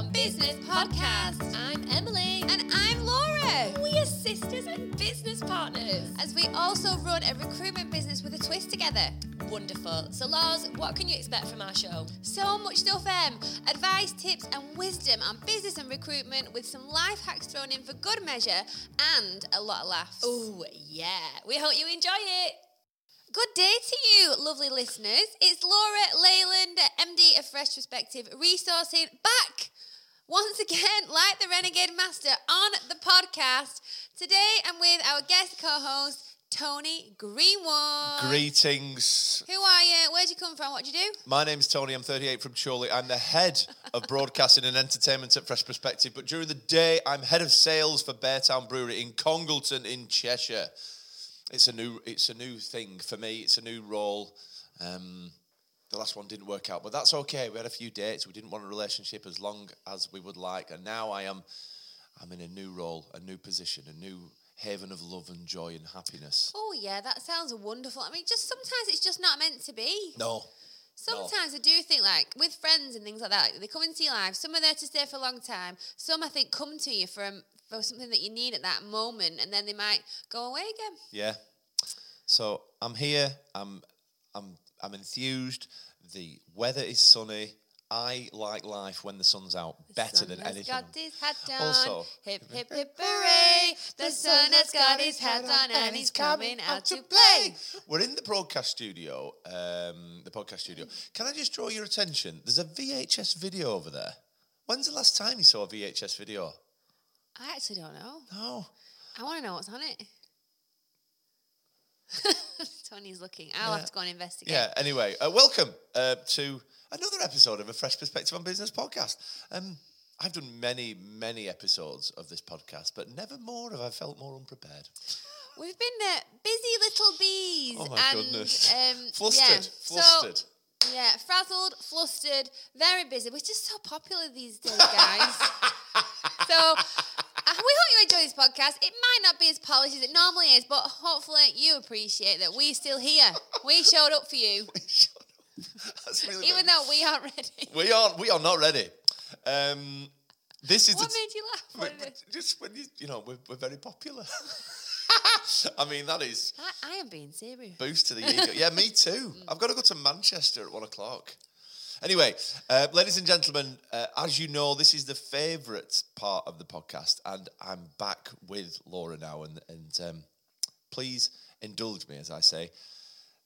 on Business podcast. I'm Emily. And I'm Laura. We are sisters and business partners. As we also run a recruitment business with a twist together. Wonderful. So, Loz, what can you expect from our show? So much stuff, Em. Advice, tips, and wisdom on business and recruitment with some life hacks thrown in for good measure and a lot of laughs. Oh, yeah. We hope you enjoy it. Good day to you, lovely listeners. It's Laura Leyland, MD of Fresh Perspective Resourcing, back once again, like the Renegade Master, on the podcast. Today I'm with our guest co host, Tony Greenwood. Greetings. Who are you? Where'd you come from? What do you do? My name's Tony. I'm 38 from Chorley. I'm the head of broadcasting and entertainment at Fresh Perspective. But during the day, I'm head of sales for Beartown Brewery in Congleton in Cheshire. It's a new, it's a new thing for me. It's a new role. Um, the last one didn't work out, but that's okay. We had a few dates. We didn't want a relationship as long as we would like, and now I am, I'm in a new role, a new position, a new haven of love and joy and happiness. Oh, yeah, that sounds wonderful. I mean, just sometimes it's just not meant to be. No, Sometimes I do think, like, with friends and things like that, like, they come into your life. Some are there to stay for a long time. Some, I think, come to you for, um, for something that you need at that moment, and then they might go away again. Yeah. So I'm here. I'm I'm I'm enthused. The weather is sunny. I like life when the sun's out better sun than has anything. got his hat on. Also- hip, hip, hip, hooray. The sun has got his hat on and he's coming out to play. We're in the broadcast studio, um, the podcast studio. Can I just draw your attention? There's a VHS video over there. When's the last time you saw a VHS video? I actually don't know. No. I want to know what's on it. Tony's looking. I'll have to go and investigate. Yeah. Anyway, uh, welcome uh, to another episode of a Fresh Perspective on Business podcast. Um, I've done many, many episodes of this podcast, but never more have I felt more unprepared. We've been uh, busy little bees. Oh my and, goodness. Um, Flustered, yeah. flustered. So, yeah, frazzled, flustered, very busy. We're just so popular these days, guys. so hope you enjoy this podcast. It might not be as polished as it normally is, but hopefully you appreciate that we're still here. We showed up for you, That's really even though we aren't ready. we are we are not ready. Um, this is What the made you laugh? What did just when you you know we're, we're very popular. I mean that is I, I am being serious. boost to the ego. Yeah, me too. I've got to go to Manchester at one o'clock. Anyway, uh, ladies and gentlemen, uh, as you know, this is the favourite part of the podcast, and I'm back with Laura now. And, and um, please indulge me as I say,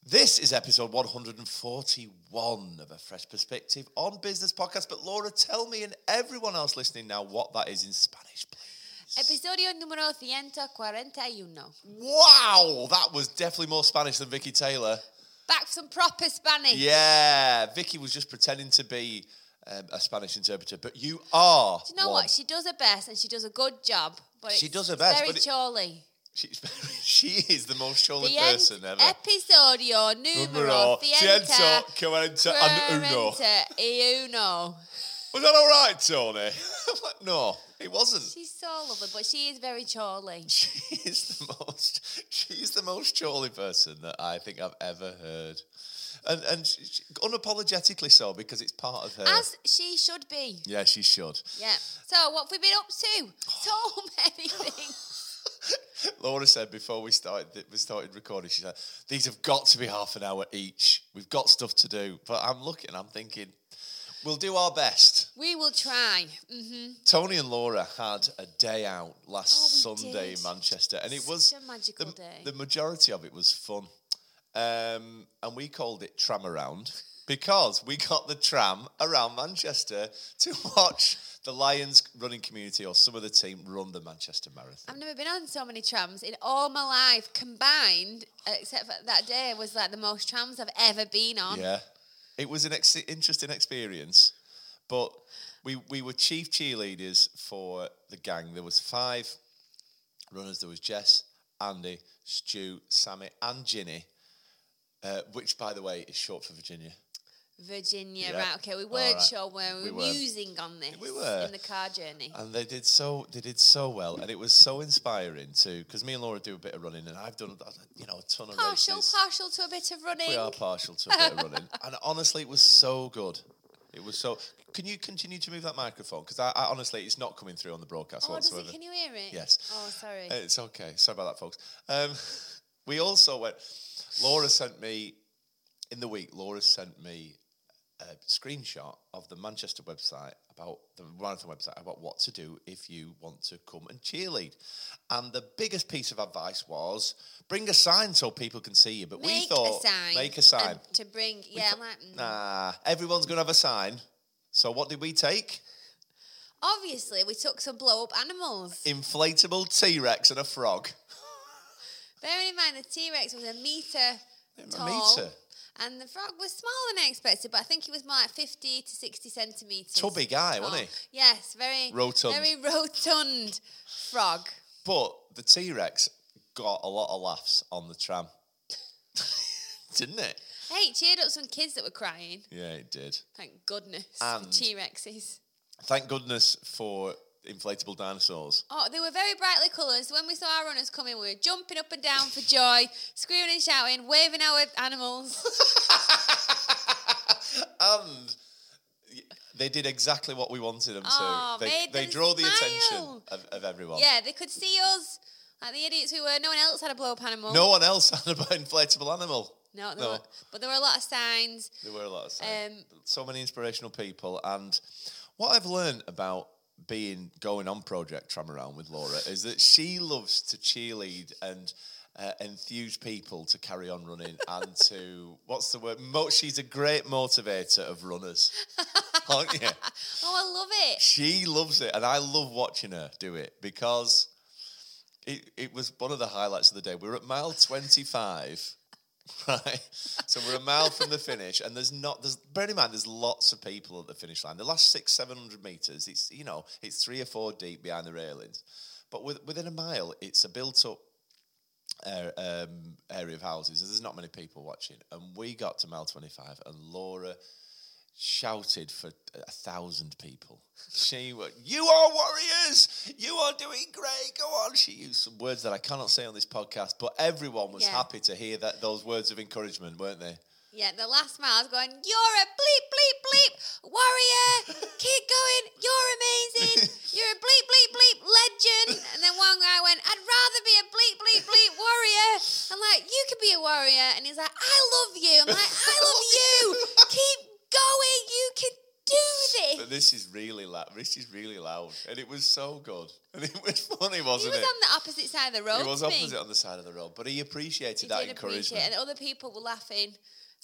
this is episode 141 of A Fresh Perspective on Business Podcast. But Laura, tell me and everyone else listening now what that is in Spanish, please. Episodio número 141. Wow, that was definitely more Spanish than Vicky Taylor. Back some proper Spanish. Yeah, Vicky was just pretending to be um, a Spanish interpreter, but you are. Do you know one. what? She does her best and she does a good job. But She does her best, Very but it- Chorley. She's, very. she is the most surely The person ever. episodio numero ciento ciento quarenta and uno. uno. Was that all right, Tony? I'm like, no, it wasn't. She's so lovely, but she is very Chorley. She is the most. She's the most surely person that I think I've ever heard, and and she, she- unapologetically so because it's part of her. As she should be. yeah, she should. Yeah. So, what have we been up to? So many things. Laura said before we started we started recording, she said, These have got to be half an hour each. We've got stuff to do. But I'm looking, I'm thinking, we'll do our best. We will try. hmm Tony and Laura had a day out last Oh, Sunday did. in Manchester, and it Such was a magical the, day. the majority of it was fun. Um, and we called it Tram Around because we got the tram around Manchester to watch the Lions running community or some of the team run the Manchester Marathon. I've never been on so many trams in all my life combined, except for that day was like the most trams I've ever been on. Yeah, it was an ex- interesting experience, but we we were chief cheerleaders for the gang. There was five runners. There was Jess, Andy, Stu, Sammy, and Ginny, uh, which, by the way, is short for Virginia. Virginia, Yeah. right? Okay, we weren't right. sure where we, We were musing on this. We were. in the car journey. And they did so they did so well, and it was so inspiring too. Because me and Laura do a bit of running, and I've done you know a ton of Partial, races. partial to a bit of running. We are partial to a bit of running, and honestly, it was so good. It was so. Can you continue to move that microphone? Because I, I honestly, it's not coming through on the broadcast Oh, does whatsoever. it? Can you hear it? Yes. Oh, sorry. It's okay. Sorry about that, folks. Um, we also went. Laura sent me in the week. Laura sent me a screenshot of the Manchester website about the marathon website about what to do if you want to come and cheerlead. And the biggest piece of advice was bring a sign so people can see you. But we thought a sign. make a sign. to bring. Yeah, I'm like. mm. Nah, everyone's to have a sign. So what did we take? Obviously, we took some blow up animals. Inflatable T Rex and a frog. Bearing in mind the T Rex was a meter A tall. metre. And the frog was smaller than I expected, but I think it was more like 50 to 60 centimetres. Tubby guy, tall. wasn't he? Yes, very Rotund. Very rotund frog. But the T Rex got a lot of laughs on the tram. Didn't it? Hey, it cheered up some kids that were crying. Yeah, it did. Thank goodness. And- T Rexes. Thank goodness for inflatable dinosaurs. Oh, they were very brightly coloured. So when we saw our runners coming, we were jumping up and down for joy, screaming and shouting, waving our animals. and they did exactly what we wanted them to. Oh, they made they them draw the attention of, of everyone. yeah, they could see us like the idiots who were. No one else had a blow up animal. No one else had an inflatable animal. No, No. Were, but there were a lot of signs. There were a lot of signs. Um, so many inspirational people. And what I've learned about being going on Project Tram Around with Laura is that she loves to cheerlead and uh, enthuse people to carry on running and to what's the word? Mo- she's a great motivator of runners, aren't you? Oh, I love it. She loves it, and I love watching her do it because it, it was one of the highlights of the day. We were at mile 25, right? So we're a mile from the finish, and there's not, there's, bear in mind, there's lots of people at the finish line. The last six, 700 meters, it's, you know, it's three or four deep behind the railings. But with, within a mile, it's a built up uh, um, area of houses. There's not many people watching. And we got to mile 25, and Laura shouted for a thousand people. She You are warriors! You are doing great! Go on! She used some words that I cannot say on this podcast, but everyone was Yeah. happy to hear that those words of encouragement, weren't they? Yeah, the last mile I was going, You're a bleep, bleep, bleep warrior. Keep going. You're amazing. You're a bleep, bleep, bleep legend. And then one guy went, I'd rather be a bleep, bleep, bleep warrior. I'm like, You could be a warrior. And he's like, I love you. I'm like, I love you. This. is really loud. This is really loud, and it was so good, and it was funny, wasn't it? He was it? on the opposite side of the road. It was to me. opposite on the side of the road, but he appreciated He that did encouragement. appreciate it, and other people were laughing.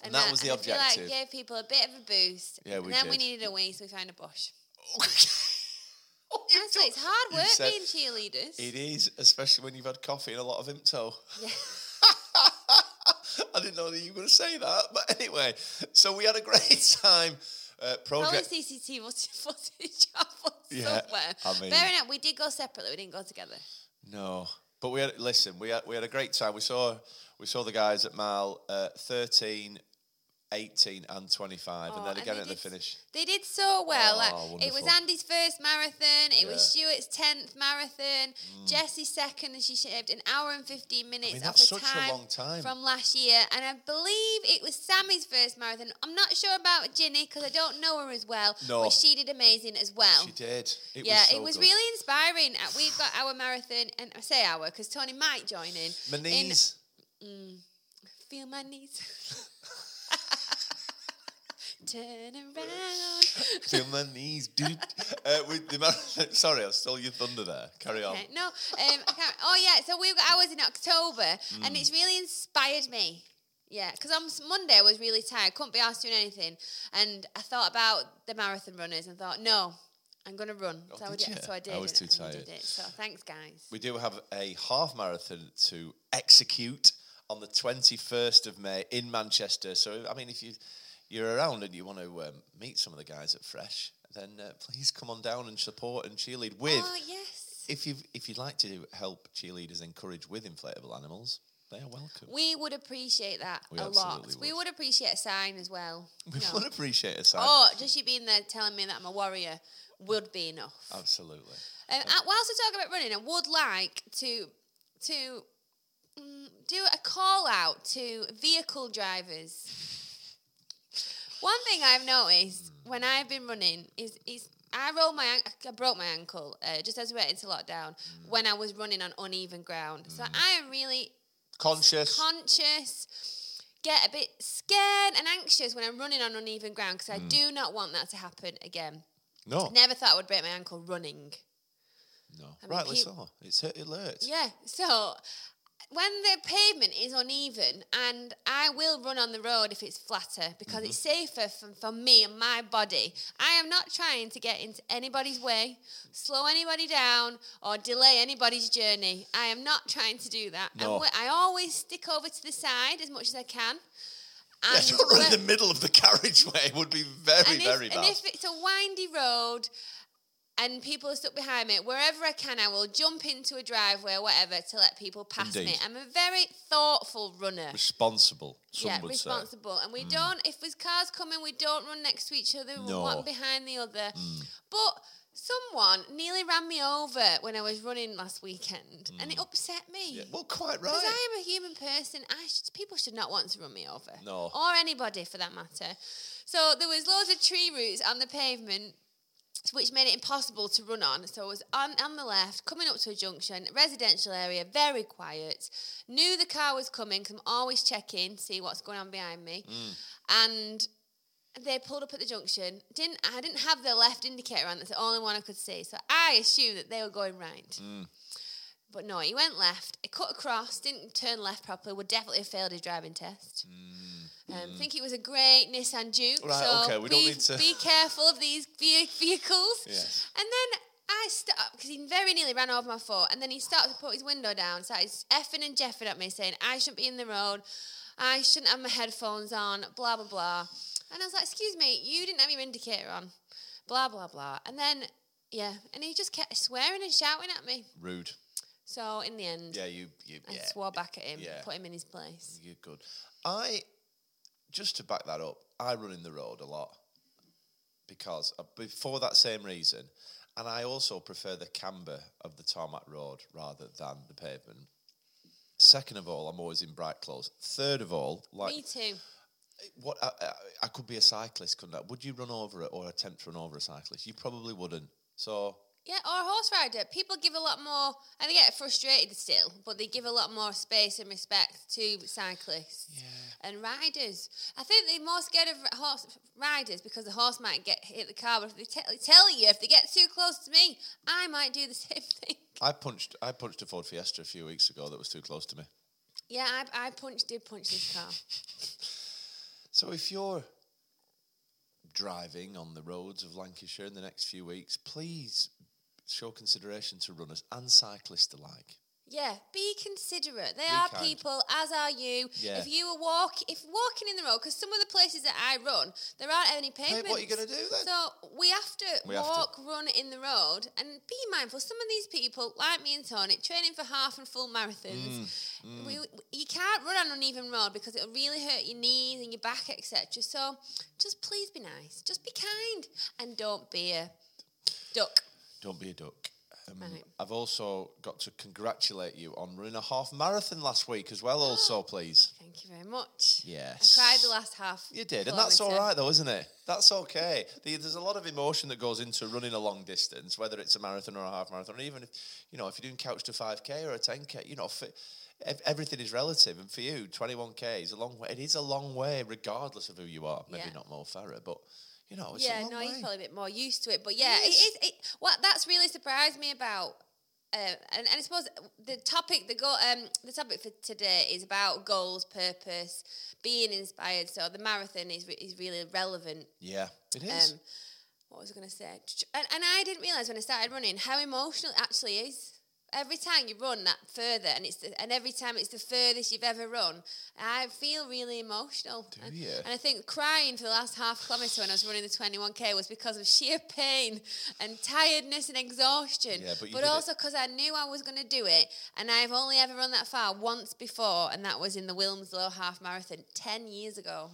And that was the I feel like gave people a bit of a boost. Yeah, we and then we needed a wee, so we found a bush. Oh, Honestly, it's hard work said- being cheerleaders. It is, especially when you've had coffee and a lot of Imto. Yeah. I didn't know that you were going to say that, but anyway, so we had a great time. Uh, Probably project. CCTV footage of us Yeah, somewhere. I mean- Bearing in mind, we did go separately. We didn't go together. No, but we had listen. We had we had a great time. We saw we saw the guys at mile uh, 13, 18 and 25, Oh, and then again they at the did- finish. They did so well. Ah, oh, like, it was. Andy's first marathon. It was Stuart's tenth marathon. Mm. Jessie's second, and she shaved an hour and fifteen minutes mean, off that's such a time, time. from last year. And I believe it was Sammy's first marathon. I'm not sure about Ginny because I don't know her as well. No. but she did amazing as well. She did. It yeah, was so it was good. really inspiring. Uh, We've got our marathon, and I say our because Tony might join in. My in- knees. Mm, feel my knees. Turn around. Feel my knees, dude. Uh, with the sorry, I stole your thunder there. Carry on. Okay, No, um, I can't, oh yeah. So we've got ours in October, and Mm. it's really inspired me. Yeah, because on s- Monday I was really tired, couldn't be asked doing anything, and I thought about the marathon runners and thought, no, I'm gonna run. Oh, so, I did you? so I did. I was and- too and we did tired. it. So thanks, guys. We do have a half marathon to execute on the 21st of May in Manchester. So, I mean, if you, you're around and you want to um, meet some of the guys at Fresh, then uh, please come on down and support and cheerlead with. oh yes. If, you if you'd like to help cheerleaders encourage with inflatable animals, they are welcome. We would appreciate that We a lot. absolutely We would. would appreciate a sign as well. We No. would appreciate a sign. Oh, just you being there telling me that I'm a warrior would be enough. Absolutely. Um, uh, whilst we're talking about running, I would like to to mm, do a call out to vehicle drivers. One thing I've noticed when I've been running is is I rolled my I broke my ankle uh, just as we went into lockdown when I was running on uneven ground. So I am really Conscious. conscious, get a bit scared and anxious when I'm running on uneven ground because I do not want that to happen again. no. Never thought I would break my ankle running. No. I mean, Rightly peop- so. It's it hurts. Yeah, so when the pavement is uneven, and I will run on the road if it's flatter because it's mm-hmm. safer for, for me and my body. I am not trying to get into anybody's way, slow anybody down, or delay anybody's journey. I am not trying to do that. No. I always stick over to the side as much as I can. Yeah, And don't run in the middle of the carriageway It would be very, if, very bad. and if it's a windy road and people are stuck behind me, wherever I can, I will jump into a driveway or whatever to let people pass me. I'm a very thoughtful runner. Responsible, yeah, would say. responsible. And we mm. don't, if there's cars coming, we don't run next to each other, No. one behind the other. Mm. But someone nearly ran me over when I was running last weekend and it mm. upset me. Yeah, well, quite right. Because. I am a human person. I should, people should not want to run me over. No. Or anybody for that matter. So there was loads of tree roots on the pavement which made it impossible to run on. So I was on, on the left, coming up to a junction, residential area, very quiet. Knew the car was coming because I'm always checking, see what's going on behind me. Mm. And they pulled up at the junction. Didn't I didn't have the left indicator on. That's the only one I could see. So I assumed that they were going right. Mm. But no, he went left. He cut across, didn't turn left properly. Would definitely have failed his driving test. Um, I think it was a great Nissan Juke. Right, so okay, we be, don't need to- be careful of these ve- vehicles. Yes. And then I stopped because he very nearly ran over my foot. And then he started to put his window down, So started effing and jeffing at me, saying I shouldn't be in the road, I shouldn't have my headphones on, blah blah blah. And I was like, "Excuse me, you didn't have your indicator on." Blah blah blah. And then yeah, and he just kept swearing and shouting at me. Rude. So in the end, Yeah, you. you I yeah, swore back at him, yeah. put him in his place. You're good. I just to back that up, I run in the road a lot because uh, before that same reason, and I also prefer the camber of the tarmac road rather than the pavement. Second of all, I'm always in bright clothes. Third of all, like Me too. what I, I, I could be a cyclist, couldn't I? Would you run over it or attempt to run over a cyclist? You probably wouldn't. So Yeah, or a horse rider. People give a lot more, and they get frustrated still, but they give a lot more space and respect to cyclists and riders. I think they're more scared of horse riders because the horse might get hit the car. But if they te- tell you, if they get too close to me, I might do the same thing. I punched I punched a Ford Fiesta a few weeks ago that was too close to me. Yeah, I, I punched, did punch this car. So if you're driving on the roads of Lancashire in the next few weeks, please show consideration to runners and cyclists alike. Yeah, be considerate. They Be are kind. people, as are you. Yeah. If you were walk, if walking in the road, because some of the places that I run, there aren't any pavements. what are you gonna do then? So we have to We have to. walk, run in the road, and be mindful. Some of these people, like me and Tony, training for half and full marathons. Mm, We, you can't run on an uneven road because it'll really hurt your knees and your back, etc. So just please be nice. Just be kind, and don't be a duck. Don't be a duck. Um, Right. I've also got to congratulate you on running a half marathon last week as well. Also, please. Thank you very much. Yes. I cried the last half. You did, and that's all right though, isn't it? That's okay. The- There's a lot of emotion that goes into running a long distance, whether it's a marathon or a half marathon, or even if you know if you're doing couch to five k or a ten k. You know, everything is relative, and for you, twenty one k is a long way. It is a long way, regardless of who you are. Maybe Yeah. not Mo Farah, but you know, yeah, no, way. he's probably a bit more used to it. But yeah, it It, what that's really surprised me about, uh, and, and I suppose the topic, the go, um, the topic for today is about goals, purpose, being inspired. So the marathon is re- is really relevant. yeah, it is. Um, what was I going to say? And, and I didn't realize when I started running how emotional it actually is. Every time you run that further, and it's the, and every time it's the furthest you've ever run, I feel really emotional. Do and, you? and I think crying for the last half kilometre when I was running the 21k was because of sheer pain and tiredness and exhaustion. Yeah, but it. also because I knew I was going to do it, and I've only ever run that far once before, and that was in the Wilmslow half marathon 10 years ago.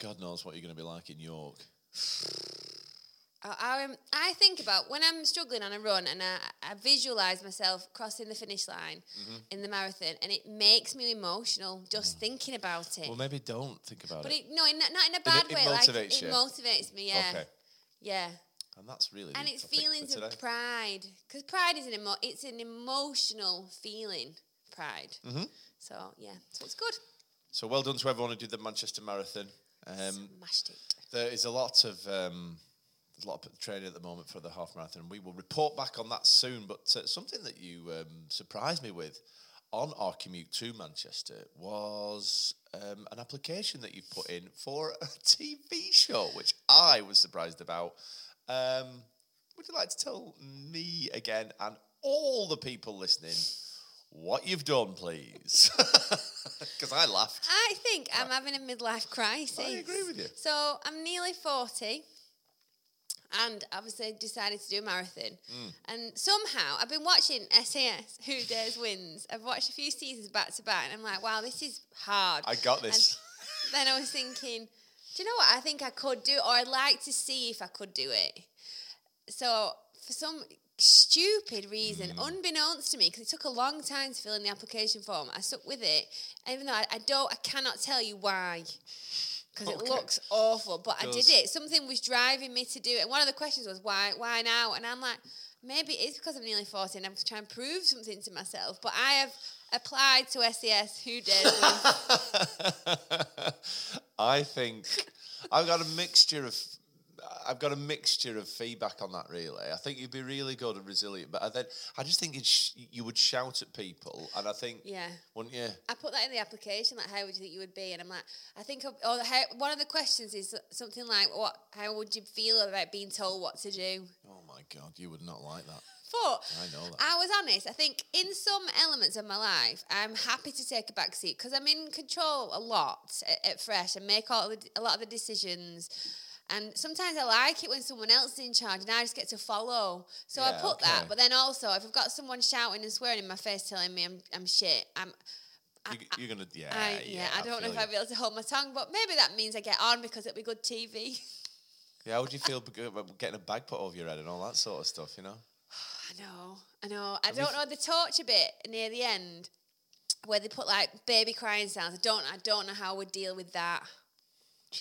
God knows what you're going to be like in York. I, I, um, I think about when I'm struggling on a run and I, I visualize myself crossing the finish line Mm-hmm. in the marathon, and it makes me emotional just thinking about it. Mm. Well, maybe don't think about it. but it. it, no, in, not in a bad it way. Like motivates it motivates me. Yeah. Okay. Yeah. And that's really And it's feelings of pride. Because pride is an emo- it's an emotional feeling, pride. Mm-hmm. So, yeah. So it's good. So well done to everyone who did the Manchester Marathon. Um, Smashed it. there is a lot of um, there's a lot of training at the moment for the half marathon. And we will report back on that soon. But uh, something that you um, surprised me with on our commute to Manchester was um, an application that you put in for a TV show, which I was surprised about. Um, would you like to tell me again and all the people listening what you've done, please? Because I laughed. I think I'm having a midlife crisis. I agree with you. So I'm nearly 40 and obviously decided to do a marathon. Mm. And somehow I've been watching SAS, Who Dares Wins. I've watched a few seasons back to back and I'm like, wow, this is hard. I got this. And then I was thinking, do you know what? I think I could do, or I'd like to see if I could do it. So for some stupid reason, Mm. unbeknownst to me, because it took a long time to fill in the application form, I stuck with it, even though I, I don't, I cannot tell you why. Because it looks awful, but I did it. Something was driving me to do it. And one of the questions was, why why now? And I'm like, maybe it's because I'm nearly 40 and I'm trying to prove something to myself. But I have applied to SAS Who did? I think I've got a mixture of I've got a mixture of feedback on that. Really, I think you'd be really good and resilient, but I then I just think it's sh- you would shout at people, and I think Yeah. wouldn't you? I put that in the application, like, how would you think you would be? And I'm like, I think, of- or how, one of the questions is something like, what? How would you feel about being told what to do? Oh my god, you would not like that. But I know that. I was honest. I think in some elements of my life, I'm happy to take a back seat because I'm in control a lot at, at Fresh and make all the, a lot of the decisions. And sometimes I like it when someone else is in charge and I just get to follow. So I Yeah, put that. But then also, if I've got someone shouting and swearing in my face telling me I'm, I'm shit, I'm, You, you're gonna, yeah, I, yeah, I don't know if. I'd be able to hold my tongue, but maybe that means I get on because it'll be good TV. Yeah, how would you feel getting a bag put over your head and all that sort of stuff? You know, I know, I know. I you don't know the torture bit near the end where they put like baby crying sounds. I don't, I don't know how I would deal with that.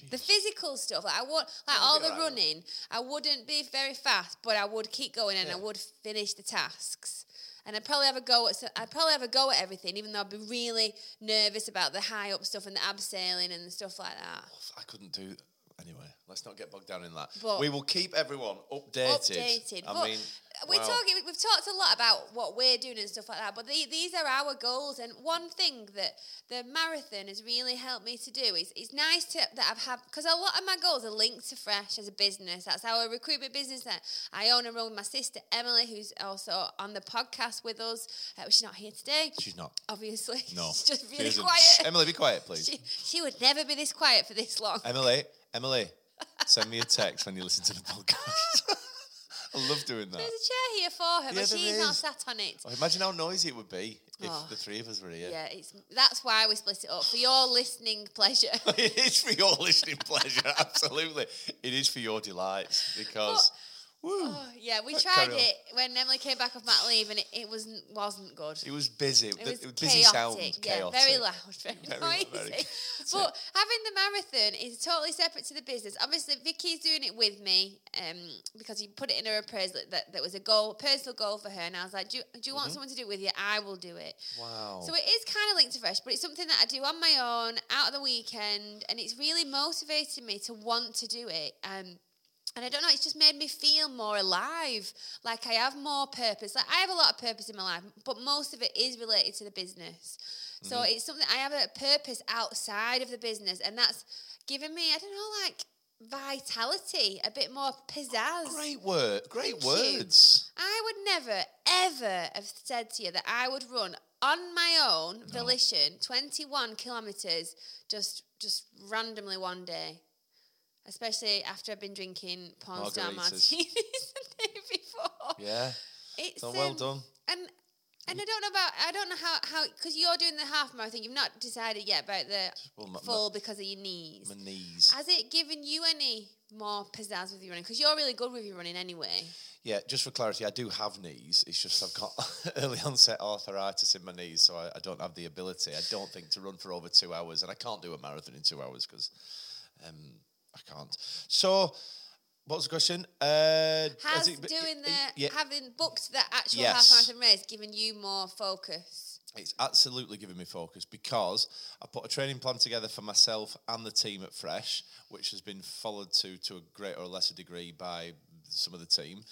The physical stuff, like I would, like Yeah, all the running, I wouldn't be very fast, but I would keep going and I would finish the tasks. And I'd probably have a go at, I'd probably have a go at everything, even though I'd be really nervous about the high up stuff and the abseiling and stuff like that. I couldn't do. Anyway, let's not get bogged down in that. But- we will keep everyone updated. updated. I but mean, we're wow. talking. We've talked a lot about what we're doing and stuff like that. But the, these are our goals. And one thing that the marathon has really helped me to do is it's nice to that I've had because a lot of my goals are linked to Fresh as a business. That's our recruitment business that I own and run with my sister Emily, who's also on the podcast with us. Uh, she's not here today, She's not. obviously. No. she's just really quiet. Shh, Emily, be quiet, please. She, she would never be this quiet for this long. Emily, Emily, send me a text when you listen to the podcast. I love doing that. There's a chair here for her, Yeah, but she's not sat on it. Oh, imagine how noisy it would be if Oh. the three of us were here. Yeah, it's that's why we split it up for your listening pleasure. it is for your listening pleasure, absolutely. It is for your delights because, woo, Oh, yeah, we tried carry on. it when Emily came back off mat leave, and it, it wasn't wasn't good. it was busy. It was busy sound, chaotic, yeah, very loud, very, Very- noisy. very but having the marathon is totally separate to the business. Obviously, Vicky's doing it with me um, because you put it in her appraisal that, that was a goal, personal goal for her, and I was like, "Do you, do you want someone to do it with you? I will do it." Wow. So it is kind of linked to Fresh, but it's something that I do on my own, out of the weekend, and it's really motivated me to want to do it. Um, and I don't know, it's just made me feel more alive. Like I have more purpose. Like I have a lot of purpose in my life, but most of it is related to the business. So mm-hmm. it's something I have a purpose outside of the business, and that's given me, I don't know, like vitality, a bit more pizzazz. great word. Great Thank you. words. I would never, ever have said to you that I would run on my own volition 21 kilometres just just randomly one day. Especially after I've been drinking porn star Margaritas. martinis the day before. Yeah. It's So well um, done. And and I don't know about I don't know how how because you're doing the half marathon. You've not decided yet about the Well, my- my- because of your knees. My knees. Has it given you any more pizzazz with your running? Because you're really good with your running anyway. Yeah, just for clarity, I do have knees. It's just I've got early onset arthritis in my knees, so I, I don't have the ability. I don't think to run for over two hours, and I can't do a marathon in two hours because um, I can't. So what was the question? Uh, Has it- doing the yeah, having booked the actual Yes. half marathon race given you more focus? It's absolutely giving me focus because I put a training plan together for myself and the team at Fresh, which has been followed to to a greater or lesser degree by some of the team,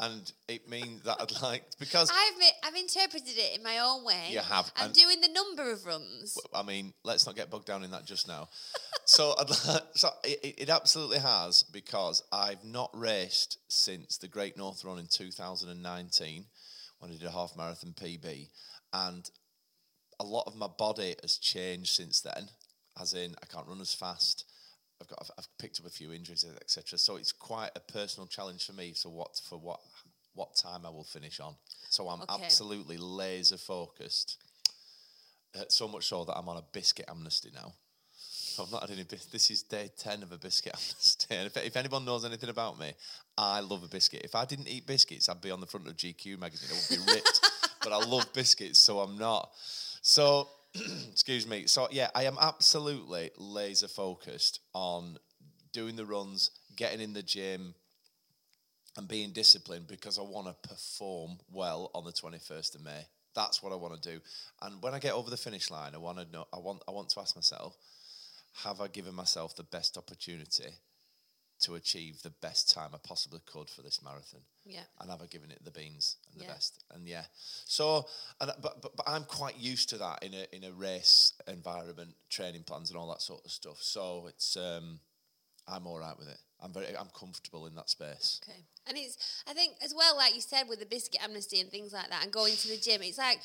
and it means that I'd like because I've I've interpreted it in my own way. You have, I'm and- doing the number of runs. I mean, let's not get bogged down in that just now. so, I'd li- so it- it absolutely has because I've not raced since the Great North Run in 2019 when I did a half marathon PB, and a lot of my body has changed since then. As in, I can't run as fast. I've got, I've, I've picked up a few injuries, etc. So it's quite a personal challenge for me. So what for what what time I will finish on. So I'm Okay. absolutely laser focused. Uh, so much so that I'm on a biscuit amnesty now. I've not had any. Bis- this is day ten of a biscuit amnesty. And if, if anyone knows anything about me, I love a biscuit. If I didn't eat biscuits, I'd be on the front of GQ magazine. I would be ripped. but I love biscuits, so I'm not. So, excuse me. So yeah, I am absolutely laser focused on doing the runs, getting in the gym, and being disciplined because I want to perform well on the 21st of May. That's what I want to do. And when I get over the finish line, I want to know I want I want to ask myself, have I given myself the best opportunity to achieve the best time I possibly could for this marathon? Yeah. And have I given it the beans and the Yeah. best? And yeah. So and but, but but I'm quite used to that in a in a race environment, training plans and all that sort of stuff. So it's um I'm all right with it. I'm very I'm comfortable in that space. Okay. And it's, I think, as well, like you said, with the biscuit amnesty and things like that, and going to the gym, it's like,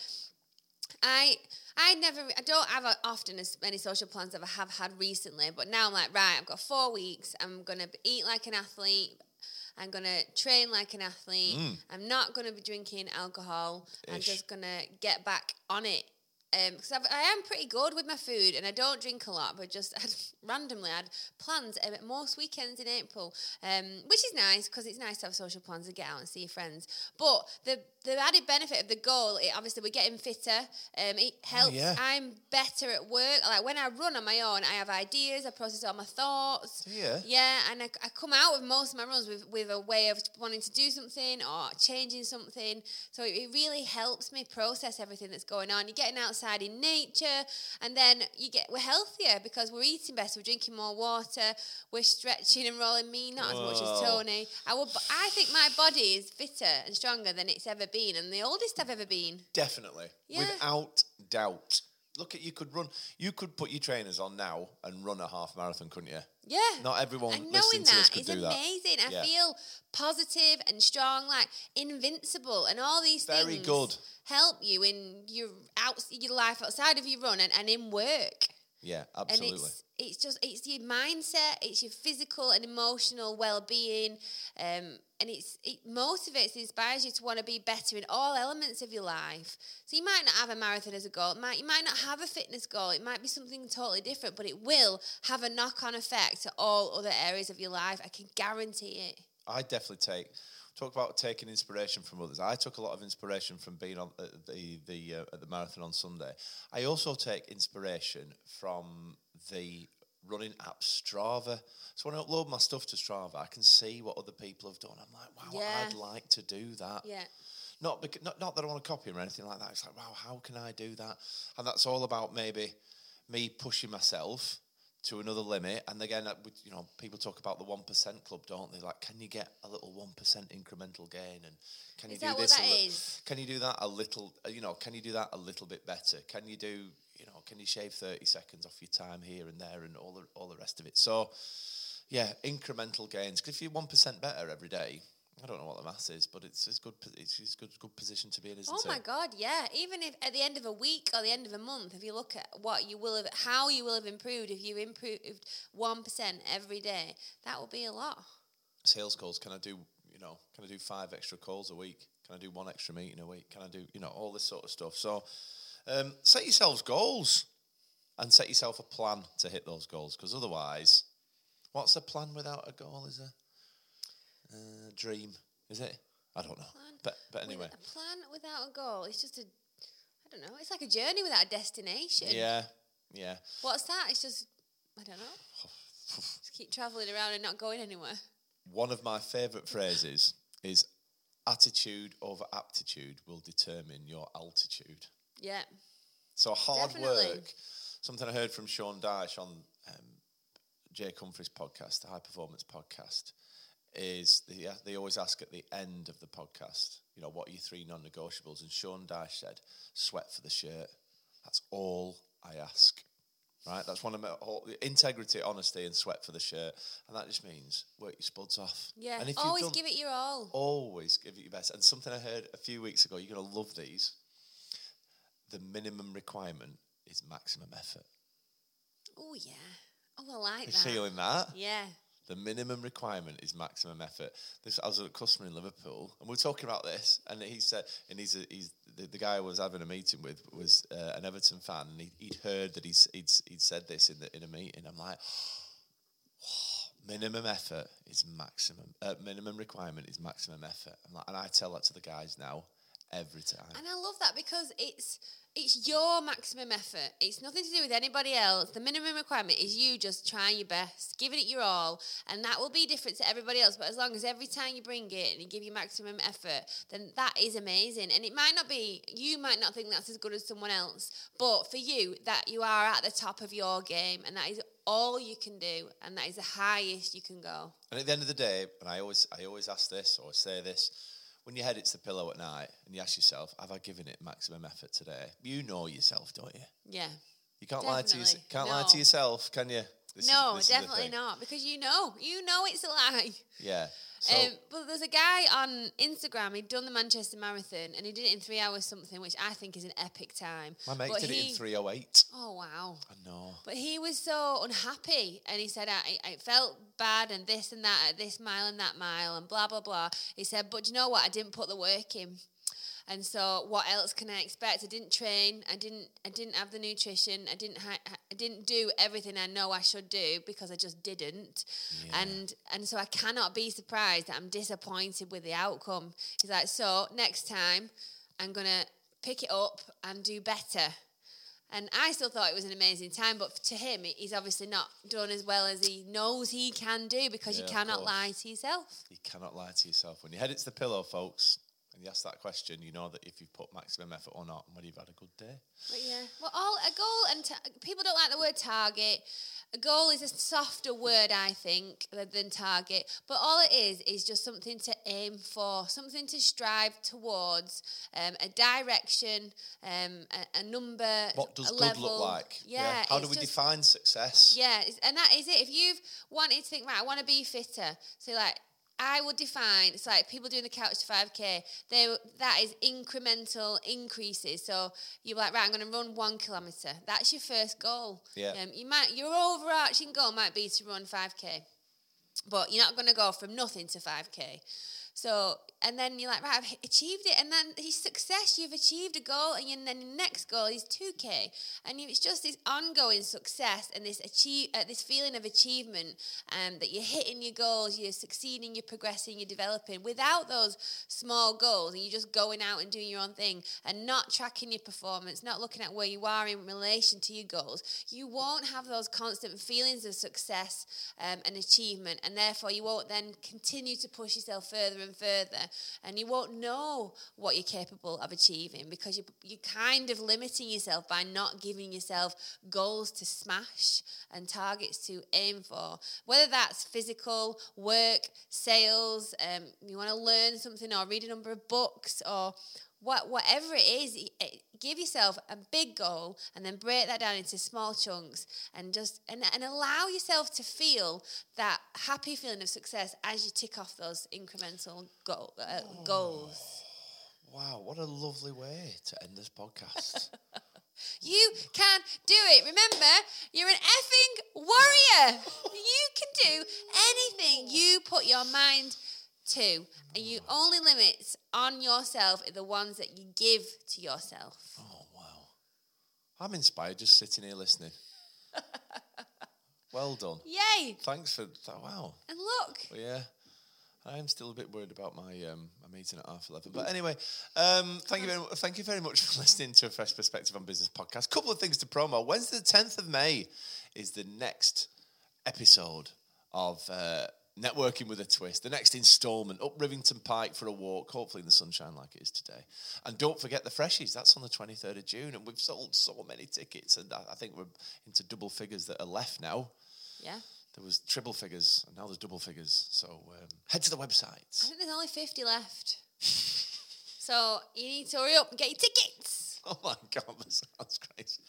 I I never I don't have a, often as many social plans as I have had recently, but now I'm like, right, I've got four weeks. I'm gonna eat like an athlete. I'm gonna train like an athlete. Mm. I'm not gonna be drinking alcohol. I'm just gonna get back on it. Because I've I am pretty good with my food and I don't drink a lot, but just had, randomly I had plans um, most weekends in April, um, which is nice because it's nice to have social plans and get out and see your friends. But the the added benefit of the goal, it, obviously, we're getting fitter. Um, it helps. yeah. I'm better at work. Like when I run on my own, I have ideas. I process all my thoughts. Yeah. Yeah, and I, I come out with most of my runs with, with a way of wanting to do something or changing something. So it, it really helps me process everything that's going on. You're getting outside in nature, and then you get we're healthier because we're eating better, we're drinking more water, we're stretching and rolling. Me not as much as Tony. I would, I think my body is fitter and stronger than it's ever been, and the oldest I've ever been. Definitely. Yeah. Without doubt. Look at you could run you could put your trainers on now and run a half marathon, couldn't you? Yeah. Not everyone and listening knowing to this that could is do that. amazing. I Yeah. feel positive and strong, like invincible, and all these Very things good. help you in your out your life outside of your run and, and in work. Yeah, And absolutely. it's it's just it's your mindset, it's your physical and emotional well being, um, and it's it motivates, inspires you to want to be better in all elements of your life. So you might not have a marathon as a goal, it might you might not have a fitness goal, it might be something totally different, but it will have a knock on effect to all other areas of your life. I can guarantee it. I definitely take talk about taking inspiration from others. I took a lot of inspiration from being on the the uh, at the marathon on Sunday. I also take inspiration from the running app Strava. So when I upload my stuff to Strava, I can see what other people have done. I'm like, wow, Yeah. I'd like to do that. Yeah. Not, because, not not that I want to copy them or anything like that. It's like, wow, how can I do that? And that's all about maybe me pushing myself to another limit. And again, you know, people talk about the one percent club, don't they? Like, can you get a little one percent incremental gain? And can you do this? li- Can you do that a little? You know, can you do that a little bit better? Can you do? You know, can you shave thirty seconds off your time here and there and all the all the rest of it? So, yeah, incremental gains. Because if you're one percent better every day, I don't know what the mass is, but it's it's good. It's, it's good good position to be in, isn't Oh it? my god, yeah. Even if at the end of a week or the end of a month, if you look at what you will have, how you will have improved, if you improved one percent every day, that will be a lot. Sales calls. Can I do? You know, can I do five extra calls a week? Can I do one extra meeting a week? Can I do? You know, all this sort of stuff. So, um, set yourselves goals and set yourself a plan to hit those goals. Because otherwise, what's a plan without a goal? Is a uh, dream? Is it? I don't know. Plan But but anyway, a plan without a goal, it's just a, I don't know. It's like a journey without a destination. yeah, yeah. What's that? It's just, I don't know. just keep traveling around and not going anywhere. one of my favourite phrases is attitude over aptitude will determine your altitude. Yeah. So hard Definitely. work. Something I heard from Sean Dyche on um, Jake Humphrey's podcast, the High Performance Podcast, is they, uh, they always ask at the end of the podcast, you know, what are your three non-negotiables? And Sean Dyche said, sweat for the shirt. That's all I ask. Right, that's one of my whole, integrity, honesty, and sweat for the shirt, and that just means work your spuds off. Yeah. and if Always done- give it your all. always give it your best. And something I heard a few weeks ago, you're going to love these. The minimum requirement is maximum effort. Oh yeah. Oh, I like You that. feeling that? Yeah. The minimum requirement is maximum effort. This, I was a customer in Liverpool, and we were talking about this, and he said, and he's, a, he's the, the guy I was having a meeting with was uh, an Everton fan, and he, he'd heard that he's, he'd, he'd said this in the in a meeting. I'm like, minimum effort is maximum. Uh, minimum requirement is maximum effort. Like, and I tell that to the guys now every time. And I love that because it's it's your maximum effort. It's nothing to do with anybody else. The minimum requirement is you just trying your best, giving it your all, and that will be different to everybody else. But as long as every time you bring it and you give your maximum effort, then that is amazing. And it might not be you might not think that's as good as someone else, but for you, that you are at the top of your game, and that is all you can do, and that is the highest you can go. And at the end of the day, and I always I always ask this or say this, when your head hits the pillow at night and you ask yourself, have I given it maximum effort today? You know yourself, don't you? Yeah. You can't lie to yourself. Can't lie to yourself, can you? No, is definitely not, because you know, you know it's a lie. Yeah. So um, but there's a guy on Instagram. He'd done the Manchester Marathon and he did it in three hours something, which I think is an epic time. my mate but did it in three oh eight. Oh wow! I know. But he was so unhappy, and he said, I, I felt bad, and this and that at this mile and that mile, and blah blah blah. He said, but do you know what? I didn't put the work in. And so, what else can I expect? I didn't train. I didn't. I didn't have the nutrition. I didn't. Ha- I didn't do everything I know I should do because I just didn't. And and so I cannot be surprised that I'm disappointed with the outcome. He's like, so next time, I'm gonna pick it up and do better. And I still thought it was an amazing time, but to him, he's obviously not done as well as he knows he can do because Yeah, you cannot lie to yourself. You cannot lie to yourself. When your head hits the pillow, folks, and you ask that question, you know that if you've put maximum effort or not, and whether you've had a good day. But yeah, well, all a goal and ta- people don't like the word target. A goal is a softer word, I think, than- target. But all it is is just something to aim for, something to strive towards, um, a direction, um, a, a number, What does good level. look like? Yeah. How do we just- define success? Yeah, and that is it. If you've wanted to think, right, I want to be fitter, so like I would define it's like people doing the couch to five k. They that is incremental increases. So you're like, right, I'm going to run one kilometer. That's your first goal. Yeah. Um, you might your overarching goal might be to run five k, but you're not going to go from nothing to five k. So, and then you're like, right, I've achieved it. And then his success, you've achieved a goal. And then the next goal is 2K. And it's just this ongoing success and this achieve, uh, this feeling of achievement um, that you're hitting your goals, you're succeeding, you're progressing, you're developing. Without those small goals and you're just going out and doing your own thing and not tracking your performance, not looking at where you are in relation to your goals, you won't have those constant feelings of success um, and achievement. And therefore, you won't then continue to push yourself further and further. And you won't know what you're capable of achieving because you, you're kind of limiting yourself by not giving yourself goals to smash and targets to aim for. Whether that's physical, work, sales, um, you want to learn something or read a number of books or what, whatever it is, i- give yourself a big goal and then break that down into small chunks and just and, and allow yourself to feel that happy feeling of success as you tick off those incremental goal, uh, goals. Wow, what a lovely way to end this podcast. You can do it. Remember, you're an effing warrior. you can do anything you put your mind to. And you only limits on yourself are the ones that you give to yourself. oh, wow. I'm inspired just sitting here listening. well done. Yay! Thanks for that. Wow. And look, Well, yeah. I am still a bit worried about my um, my meeting at half eleven, but anyway, um, thank you very thank you very much for listening to a fresh perspective on business podcast. Couple of things to promo. Wednesday, the tenth of May, is the next episode of uh, Networking with a twist. The next instalment up Rivington Pike for a walk, hopefully in the sunshine like it is today. And don't forget the Freshies. That's on the 23rd of June. And we've sold so many tickets. And I think we're into double figures that are left now. Yeah. There was triple figures, and now there's double figures. So um, head to the website. I think there's only 50 left. so you need to hurry up and get your tickets. Oh my God, that sounds crazy.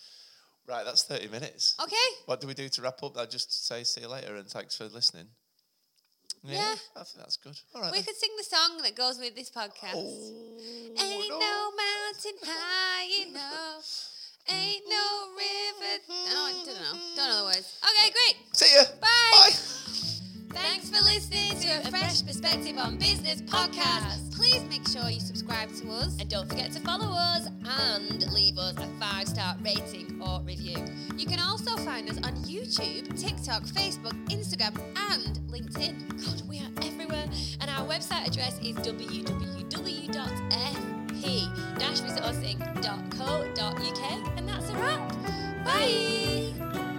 Right, that's 30 minutes. Okay. What do we do to wrap up? I'll just say see you later and thanks for listening. Yeah. I think that's good. All right. We then. could sing the song that goes with this podcast. Oh, Ain't no. no mountain high enough. Ain't no river. Oh, I don't know. Don't know the words. Okay, great. See ya. Bye. Bye. Thanks for listening to a Fresh Perspective on Business podcast. Please make sure you subscribe to us. And don't forget to follow us and leave us a five star rating or review. You can also find us on YouTube, TikTok, Facebook, Instagram, and LinkedIn. God, we are everywhere. And our website address is www.fp-resourcing.co.uk. And that's a wrap. Bye.